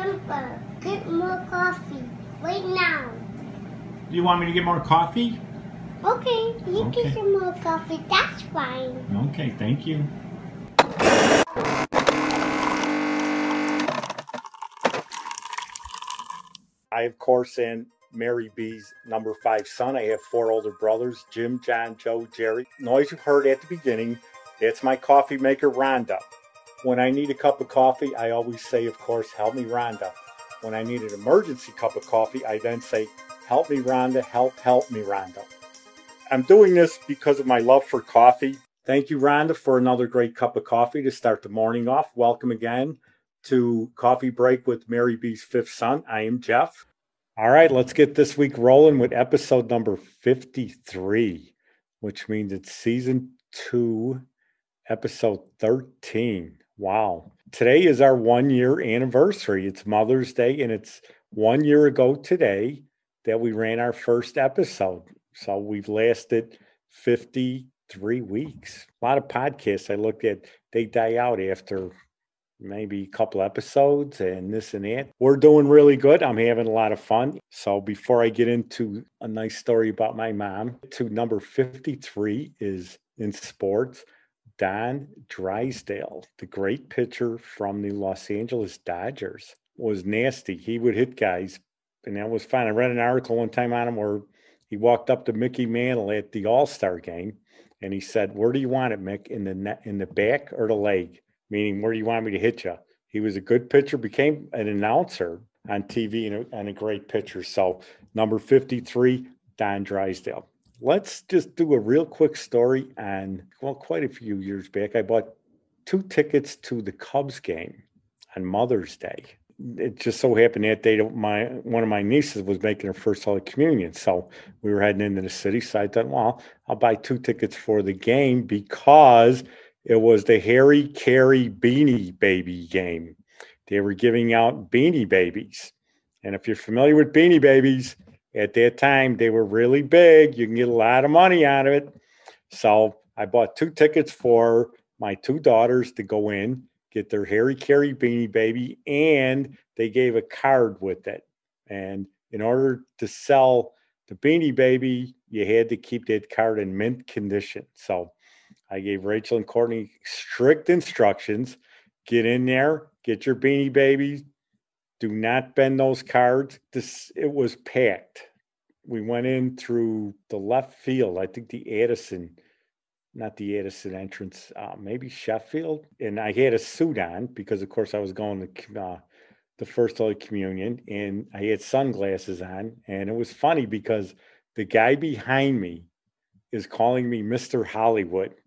Grandpa, get more coffee right now. Do you want me to get more coffee? Okay, you Okay. get some more coffee. That's fine. Okay, thank you. I, of course, am Mary B's number five son. I have four older brothers Jim, John, Joe, Jerry. Noise you heard at the beginning, that's my coffee maker, Rhonda. When I need a cup of coffee, I always say, of course, help me, Rhonda. When I need an emergency cup of coffee, I then say, help me, Rhonda, help, help me, Rhonda. I'm doing this because of my love for coffee. Thank you, Rhonda, for another great cup of coffee to start the morning off. Welcome again to Coffee Break with Mary B's fifth son. I am Jeff. All right, let's get this week rolling with episode number 53, which means it's season two, episode 13. Wow. Today is our one year anniversary. It's Mother's Day, and it's one year ago today that we ran our first episode. So we've lasted 53 weeks. A lot of podcasts I looked at, they die out after maybe a couple episodes and this and that. We're doing really good. I'm having a lot of fun. So before I get into a nice story about my mom, to number 53 is in sports. Don Drysdale, the great pitcher from the Los Angeles Dodgers, was nasty. He would hit guys, and that was fine. I read an article one time on him where he walked up to Mickey Mantle at the All Star game, and he said, "Where do you want it, Mick? In the net, in the back or the leg? Meaning, where do you want me to hit you?" He was a good pitcher, became an announcer on TV, and a, and a great pitcher. So, number fifty-three, Don Drysdale. Let's just do a real quick story on, well, quite a few years back. I bought two tickets to the Cubs game on Mother's Day. It just so happened that day my one of my nieces was making her first Holy Communion. So we were heading into the city. So I thought, well, I'll buy two tickets for the game because it was the Harry Caray Beanie Baby game. They were giving out Beanie Babies. And if you're familiar with Beanie Babies, at that time they were really big. You can get a lot of money out of it. So I bought two tickets for my two daughters to go in, get their Harry Caray beanie baby, and they gave a card with it. And in order to sell the beanie baby, you had to keep that card in mint condition. So I gave Rachel and Courtney strict instructions. Get in there, get your beanie babies, do not bend those cards. This it was packed. We went in through the left field. I think the Addison, not the Addison entrance, uh, maybe Sheffield. And I had a suit on because, of course, I was going to uh, the first Holy Communion, and I had sunglasses on. And it was funny because the guy behind me is calling me Mr. Hollywood.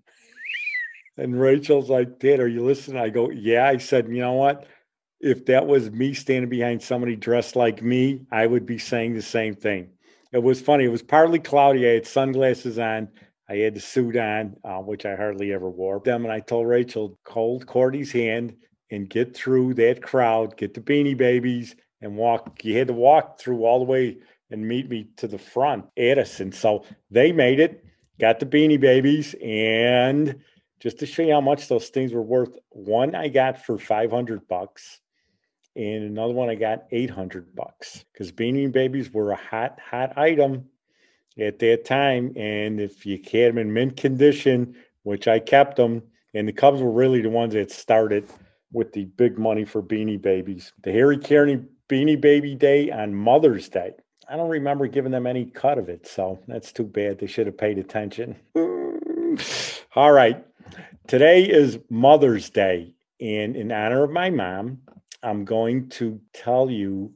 And Rachel's like, Dad, are you listening? I go, Yeah. I said, You know what? If that was me standing behind somebody dressed like me, I would be saying the same thing. It was funny. It was partly cloudy. I had sunglasses on. I had the suit on, uh, which I hardly ever wore. Them and I told Rachel, hold Cordy's hand and get through that crowd, get the beanie babies, and walk. You had to walk through all the way and meet me to the front, Addison. So they made it, got the beanie babies, and just to show you how much those things were worth, one I got for 500 bucks and another one I got 800 bucks because Beanie Babies were a hot, hot item at that time. And if you had them in mint condition, which I kept them, and the Cubs were really the ones that started with the big money for Beanie Babies. The Harry Caray Beanie Baby Day on Mother's Day. I don't remember giving them any cut of it, so that's too bad. They should have paid attention. All right. Today is Mother's Day, and in honor of my mom, I'm going to tell you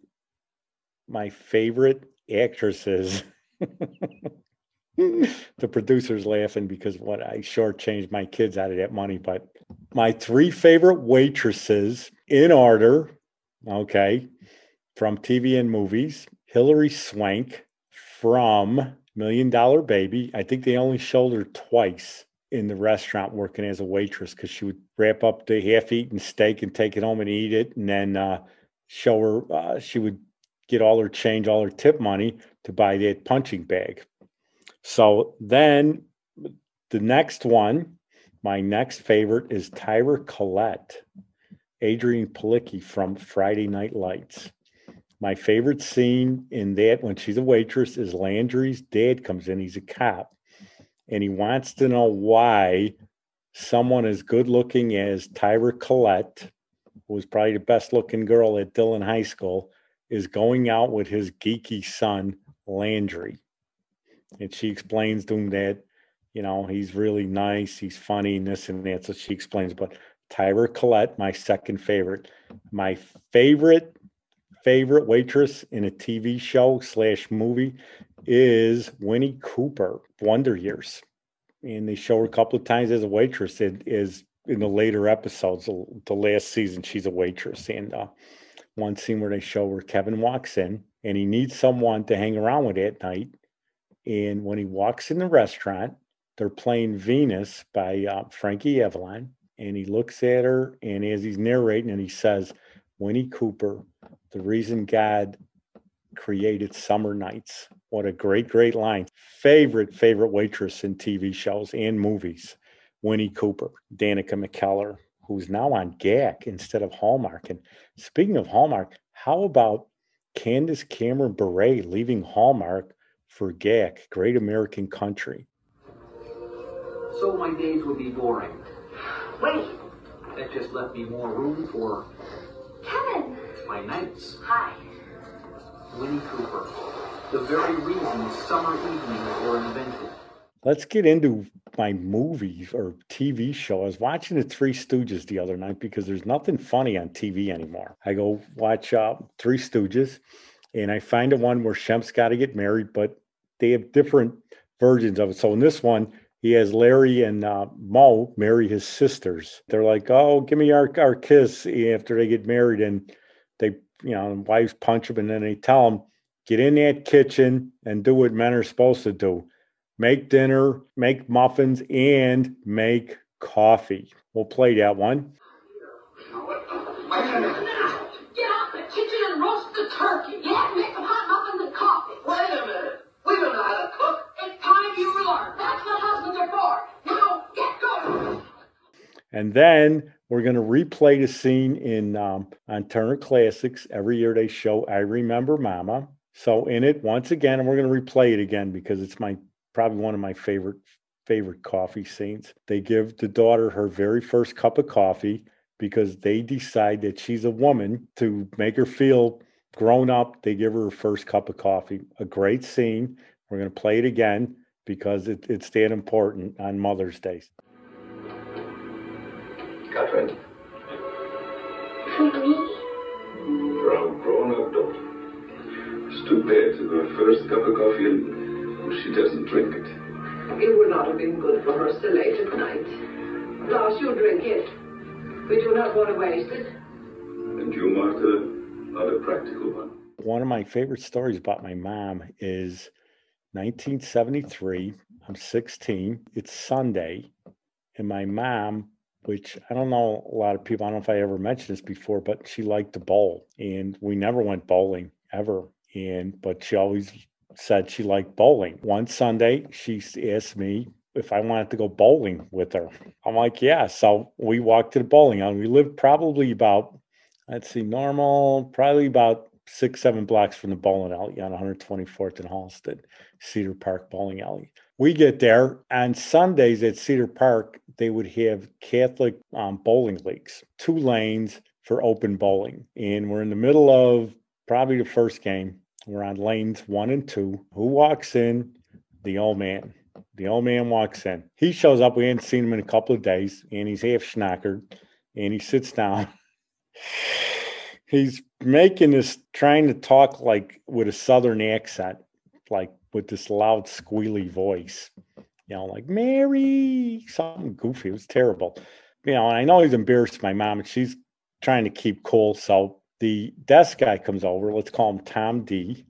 my favorite actresses. the producer's laughing because what I shortchanged my kids out of that money, but my three favorite waitresses in order, okay, from TV and movies. Hilary Swank from Million Dollar Baby. I think they only showed her twice in the restaurant working as a waitress because she would wrap up the half-eaten steak and take it home and eat it, and then uh, show her. Uh, she would get all her change, all her tip money to buy that punching bag. So then, the next one, my next favorite is Tyra Collette Adrianne Palicki from Friday Night Lights. My favorite scene in that when she's a waitress is Landry's dad comes in. He's a cop and he wants to know why someone as good looking as Tyra Collette, who was probably the best looking girl at Dillon High School, is going out with his geeky son, Landry. And she explains to him that, you know, he's really nice, he's funny, and this and that. So she explains, but Tyra Collette, my second favorite. My favorite favorite waitress in a TV show slash movie is Winnie Cooper, Wonder Years. And they show her a couple of times as a waitress. It is in the later episodes, the last season, she's a waitress. And uh, one scene where they show where Kevin walks in and he needs someone to hang around with at night. And when he walks in the restaurant, they're playing Venus by uh, Frankie Avalon. And he looks at her, and as he's narrating, and he says, Winnie Cooper, the reason God created summer nights. What a great, great line. Favorite, favorite waitress in TV shows and movies. Winnie Cooper, Danica McKellar, who's now on GAC instead of Hallmark. And speaking of Hallmark, how about Candace Cameron Bure leaving Hallmark for GAC, Great American Country? So my days would be boring. Wait! That just left me more room for Kevin. my nights. Hi. Winnie Cooper. The very reason summer evenings were invented. Let's get into my movies or TV show. I was watching the Three Stooges the other night because there's nothing funny on TV anymore. I go watch uh, Three Stooges and I find the one where Shemp's got to get married, but they have different versions of it. So in this one, he has Larry and uh, Moe marry his sisters. They're like, "Oh, give me our our kiss after they get married," and they, you know, wives punch him, and then they tell him, "Get in that kitchen and do what men are supposed to do: make dinner, make muffins, and make coffee." We'll play that one. Get out the kitchen and roast the turkey. Yeah, make some hot muffins and coffee. Wait a minute. We don't know how to cook. It's time you learn. That's what husbands are for. Now, get going. And then we're going to replay the scene in um, on Turner Classics. Every year they show "I Remember Mama." So in it, once again, and we're going to replay it again because it's my probably one of my favorite favorite coffee scenes. They give the daughter her very first cup of coffee because they decide that she's a woman to make her feel grown up. They give her her first cup of coffee. A great scene. We're going to play it again because it, it's that important on Mother's Day. Catherine, For me? for our grown-up daughter. It's too bad to her first cup of coffee and she doesn't drink it. It would not have been good for her so late at night. Lars, you drink it. We do not want to waste it. And you, Martha, are the practical one. One of my favorite stories about my mom is 1973. I'm 16. It's Sunday. And my mom, which I don't know a lot of people, I don't know if I ever mentioned this before, but she liked to bowl. And we never went bowling ever. And, but she always said she liked bowling. One Sunday, she asked me if I wanted to go bowling with her. I'm like, yeah. So we walked to the bowling alley. We lived probably about, let's see, normal, probably about six, seven blocks from the bowling alley on 124th and Halsted, Cedar Park Bowling Alley. We get there on Sundays at Cedar Park, they would have Catholic um, bowling leagues, two lanes for open bowling. And we're in the middle of probably the first game. We're on lanes one and two. Who walks in? The old man. The old man walks in. He shows up. We hadn't seen him in a couple of days, and he's half schnockered. And he sits down. he's making this, trying to talk like with a southern accent, like with this loud, squealy voice. You know, like Mary, something goofy. It was terrible. You know, and I know he's embarrassed my mom, and she's trying to keep cool. So the desk guy comes over. Let's call him Tom D.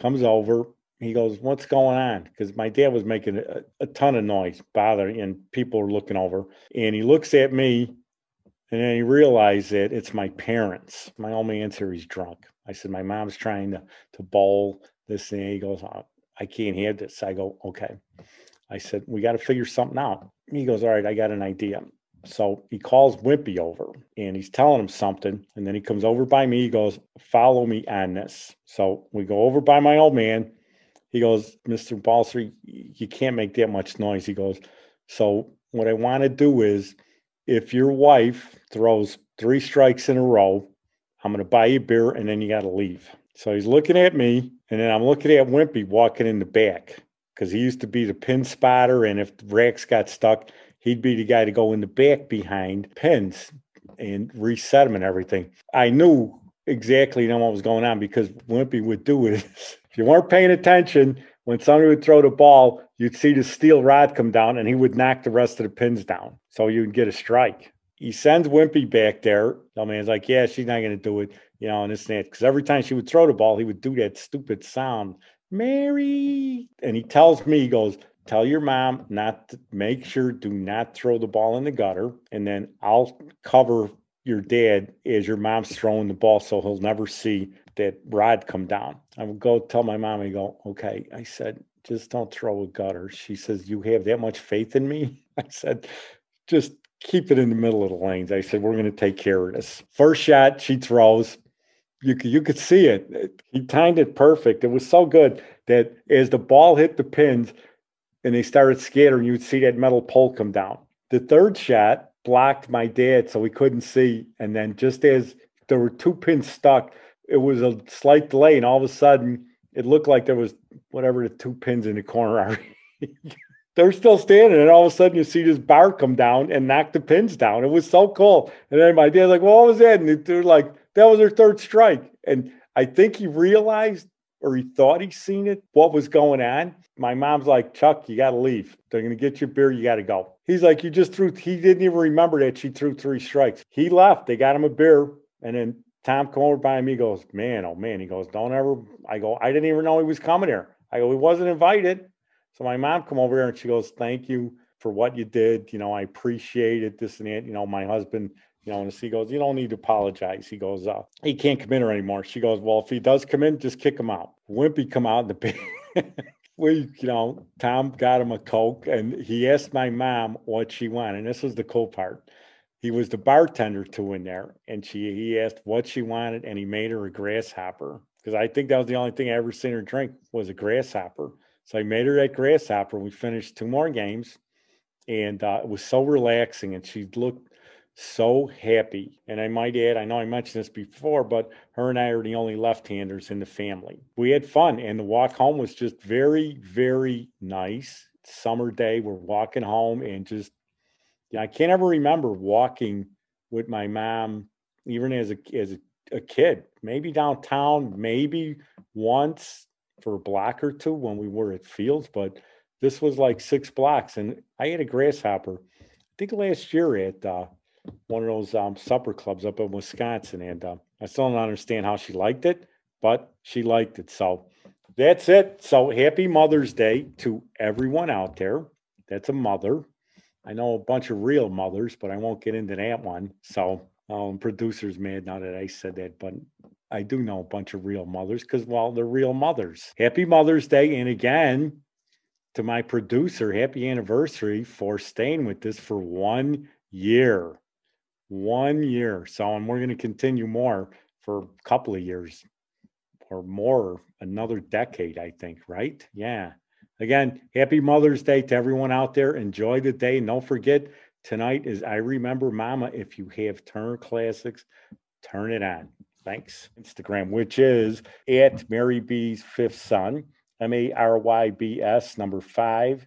Comes over. He goes, "What's going on?" Because my dad was making a, a ton of noise, bothering, and people were looking over. And he looks at me, and then he realized that it's my parents. My only answer is drunk. I said, "My mom's trying to to bowl this thing." He goes, "Oh, "I can't have this." I go, "Okay." I said, "We got to figure something out." He goes, "All right, I got an idea." So he calls Wimpy over and he's telling him something. And then he comes over by me. He goes, Follow me on this. So we go over by my old man. He goes, Mr. Balser, you can't make that much noise. He goes, So what I want to do is if your wife throws three strikes in a row, I'm going to buy you beer and then you got to leave. So he's looking at me and then I'm looking at Wimpy walking in the back because he used to be the pin spotter. And if racks got stuck, he'd be the guy to go in the back behind pins and reset them and everything. I knew exactly know what was going on because Wimpy would do it. if you weren't paying attention, when somebody would throw the ball, you'd see the steel rod come down and he would knock the rest of the pins down. So you'd get a strike. He sends Wimpy back there. The man's like, yeah, she's not going to do it, you know, and this and that. Because every time she would throw the ball, he would do that stupid sound, Mary. And he tells me, he goes, tell your mom not to make sure do not throw the ball in the gutter and then i'll cover your dad as your mom's throwing the ball so he'll never see that rod come down. I would go tell my mom and go okay i said just don't throw a gutter. She says you have that much faith in me? I said just keep it in the middle of the lanes. I said we're going to take care of this. First shot she throws. You could, you could see it he timed it perfect. It was so good that as the ball hit the pins and they started scattering, you would see that metal pole come down. The third shot blocked my dad, so we couldn't see. And then just as there were two pins stuck, it was a slight delay, and all of a sudden it looked like there was whatever the two pins in the corner are. They're still standing, and all of a sudden you see this bar come down and knock the pins down. It was so cool. And then my dad's like, well, "What was that?" And they're like, "That was their third strike." And I think he realized or he thought he seen it, what was going on. My mom's like, Chuck, you got to leave. They're going to get your beer. You got to go. He's like, you just threw, he didn't even remember that she threw three strikes. He left. They got him a beer. And then Tom come over by me, goes, man, oh man. He goes, don't ever, I go, I didn't even know he was coming here. I go, he wasn't invited. So my mom come over here and she goes, thank you for what you did. You know, I appreciate it, this and that. You know, my husband you know, and she goes, You don't need to apologize. He goes, uh, He can't come in here anymore. She goes, Well, if he does come in, just kick him out. Wimpy come out in the bed. we, you know, Tom got him a Coke and he asked my mom what she wanted. And this was the cool part. He was the bartender too in there. And she he asked what she wanted and he made her a grasshopper. Because I think that was the only thing I ever seen her drink was a grasshopper. So I made her that grasshopper. We finished two more games. And uh, it was so relaxing. And she looked so happy. And I might add, I know I mentioned this before, but her and I are the only left handers in the family. We had fun, and the walk home was just very, very nice. Summer day, we're walking home, and just, yeah, I can't ever remember walking with my mom, even as a, as a, a kid, maybe downtown, maybe once for a block or two when we were at Fields, but this was like six blocks. And I had a grasshopper, I think last year at, uh, one of those um, supper clubs up in Wisconsin, and uh, I still don't understand how she liked it, but she liked it. So that's it. So happy Mother's Day to everyone out there. That's a mother. I know a bunch of real mothers, but I won't get into that one. So um, producers mad now that I said that, but I do know a bunch of real mothers because, well, they're real mothers. Happy Mother's Day. And again, to my producer, happy anniversary for staying with this for one year one year. So, and we're going to continue more for a couple of years or more, another decade, I think, right? Yeah. Again, happy Mother's Day to everyone out there. Enjoy the day. And don't forget, tonight is I Remember Mama. If you have Turner Classics, turn it on. Thanks. Instagram, which is at Mary B's Fifth Son, M A R Y B S, number five,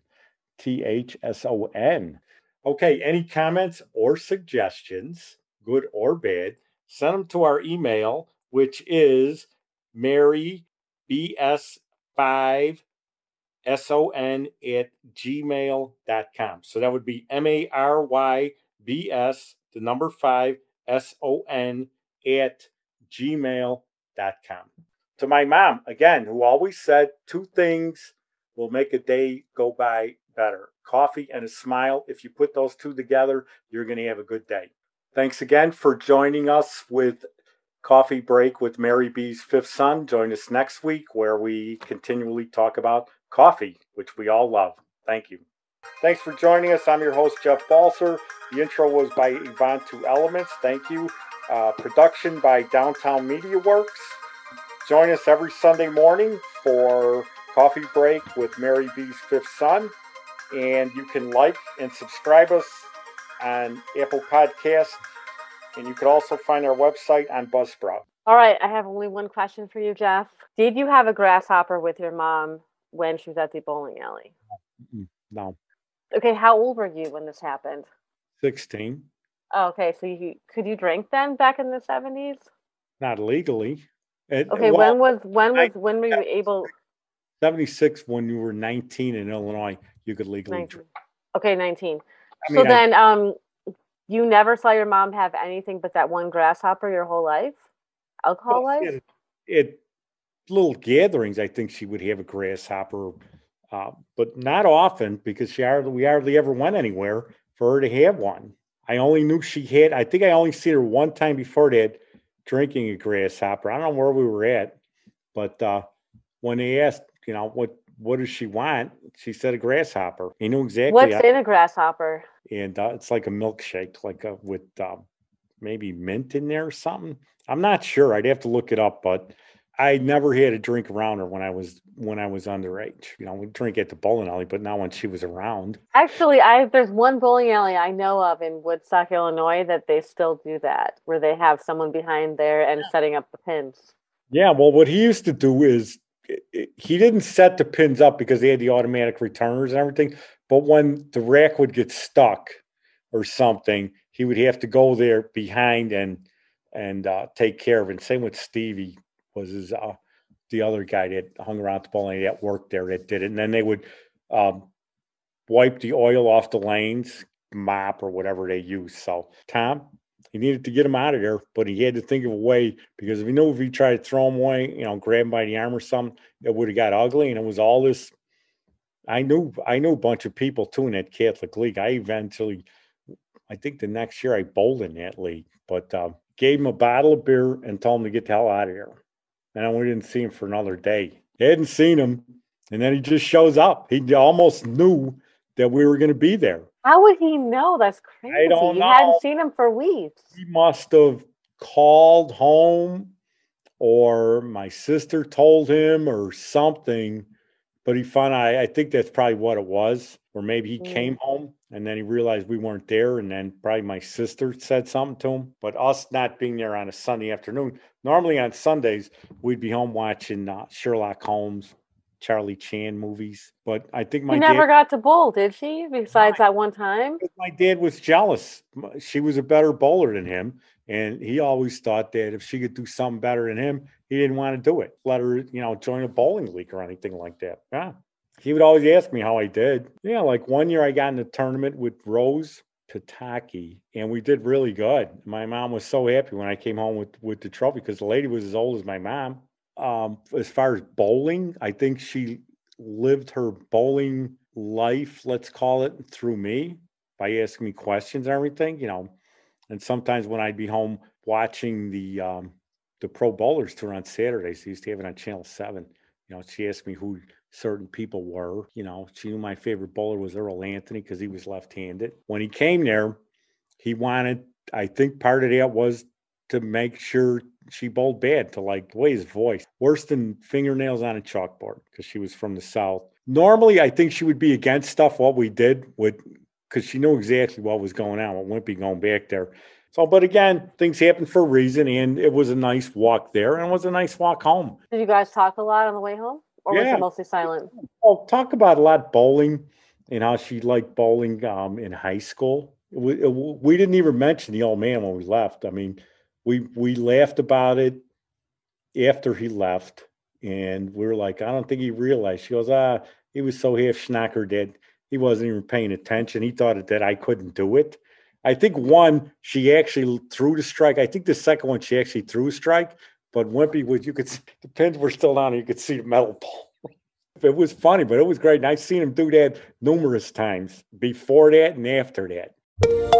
T H S O N. Okay, any comments or suggestions, good or bad, send them to our email, which is marybs5son at gmail.com. So that would be M A R Y B S, the number five, S O N at gmail.com. To my mom, again, who always said two things will make a day go by better coffee and a smile. If you put those two together, you're going to have a good day. Thanks again for joining us with Coffee Break with Mary B's Fifth Son. Join us next week where we continually talk about coffee, which we all love. Thank you. Thanks for joining us. I'm your host, Jeff Balser. The intro was by Yvonne Two Elements. Thank you. Uh, production by Downtown Media Works. Join us every Sunday morning for Coffee Break with Mary B's Fifth Son. And you can like and subscribe us on Apple Podcasts. And you can also find our website on Buzzsprout. All right, I have only one question for you, Jeff. Did you have a grasshopper with your mom when she was at the bowling alley? No, Okay, how old were you when this happened? 16. Oh, okay, so you could you drink then back in the seventies? Not legally. It- Okay, well, when was when I- was when were you able? 76 when you were 19 in Illinois, you could legally 19. drink. Okay, nineteen. I so mean, I- then, um, you never saw your mom have anything but that one grasshopper your whole life, alcohol Well, at little gatherings, I think she would have a grasshopper, uh, but not often because she hardly, we hardly ever went anywhere for her to have one. I only knew she had. I think I only seen her one time before that drinking a grasshopper. I don't know where we were at, but uh, when they asked, you know, what what does she want, she said a grasshopper. He knew exactly. What's in a grasshopper? and uh, it's like a milkshake, like a, with um, maybe mint in there or something. I'm not sure. I'd have to look it up, but I never had a drink around her when I was when I was underage. You know, we drink at the bowling alley, but not when she was around. Actually, I there's one bowling alley I know of in Woodstock, Illinois, that they still do that, where they have someone behind there and setting up the pins. Yeah, well, what he used to do is i- i- he didn't set the pins up because they had the automatic returners and everything. But when the rack would get stuck or something, he would have to go there behind and and uh, take care of it. Same with Stevie was his uh, the other guy that hung around the bowling that worked there that did it. And then they would um, wipe the oil off the lanes, mop or whatever they use. So Tom, he needed to get him out of there, but he had to think of a way because if he knew if he tried to throw him away, you know, grab him by the arm or something, it would have got ugly. And it was all this. I knew I knew a bunch of people too in that Catholic league. I eventually, I think the next year I bowled in that league, but uh, gave him a bottle of beer and told him to get the hell out of there. And then we didn't see him for another day. He hadn't seen him, and then he just shows up. He almost knew that we were going to be there. How would he know? That's crazy. I don't you know. hadn't seen him for weeks. he must have called home or my sister told him or something but he found I, I think that's probably what it was or maybe he Mm. came home and then he realized we weren't there and then probably my sister said something to him but us not being there on a sunday afternoon normally on sundays we'd be home watching uh, sherlock holmes charlie chan movies but i think my He dad never got to bowl, did she? Besides that one time. my dad was jealous. She was a better bowler than him, and he always thought that if she could do something better than him, he didn't want to do it. Let her, you know, join a bowling league or anything like that. Yeah, he would always ask me how I did. Yeah, like one year I got in a tournament with Rose Pataki, and we did really good. My mom was so happy when I came home with with the trophy because the lady was as old as my mom. Um, as far as bowling, I think she lived her bowling life, let's call it, through me by asking me questions and everything, you know. And sometimes when I'd be home watching the um, the pro bowlers tour on Saturdays, they used to have it on Channel Seven. You know, she asked me who certain people were. You know, she knew my favorite bowler was Earl Anthony because he was left-handed. When he came there, he wanted. I think part of that was to make sure she bowled bad to like the way his voice worse than fingernails on a chalkboard because she was from the south. Normally, I think she would be against stuff what we did with because she knew exactly what was going on with be going back there. So, but again, things happen for a reason, and it was a nice walk there, and it was a nice walk home. Did you guys talk a lot on the way home, or was it mostly silent? Well, talk about a lot bowling and how she liked bowling um, in high school. We, we didn't even mention the old man when we left. I mean, we we laughed about it after he left, and we were like, I don't think he realized. She goes, ah, he was so half schnocker that he wasn't even paying attention. He thought that I couldn't do it. I think one, she actually threw the strike. I think the second one, she actually threw a strike. But Wimpy was, you could, the pins were still down. And you could see the metal ball. It was funny, but it was great. And I've seen him do that numerous times before that and after that.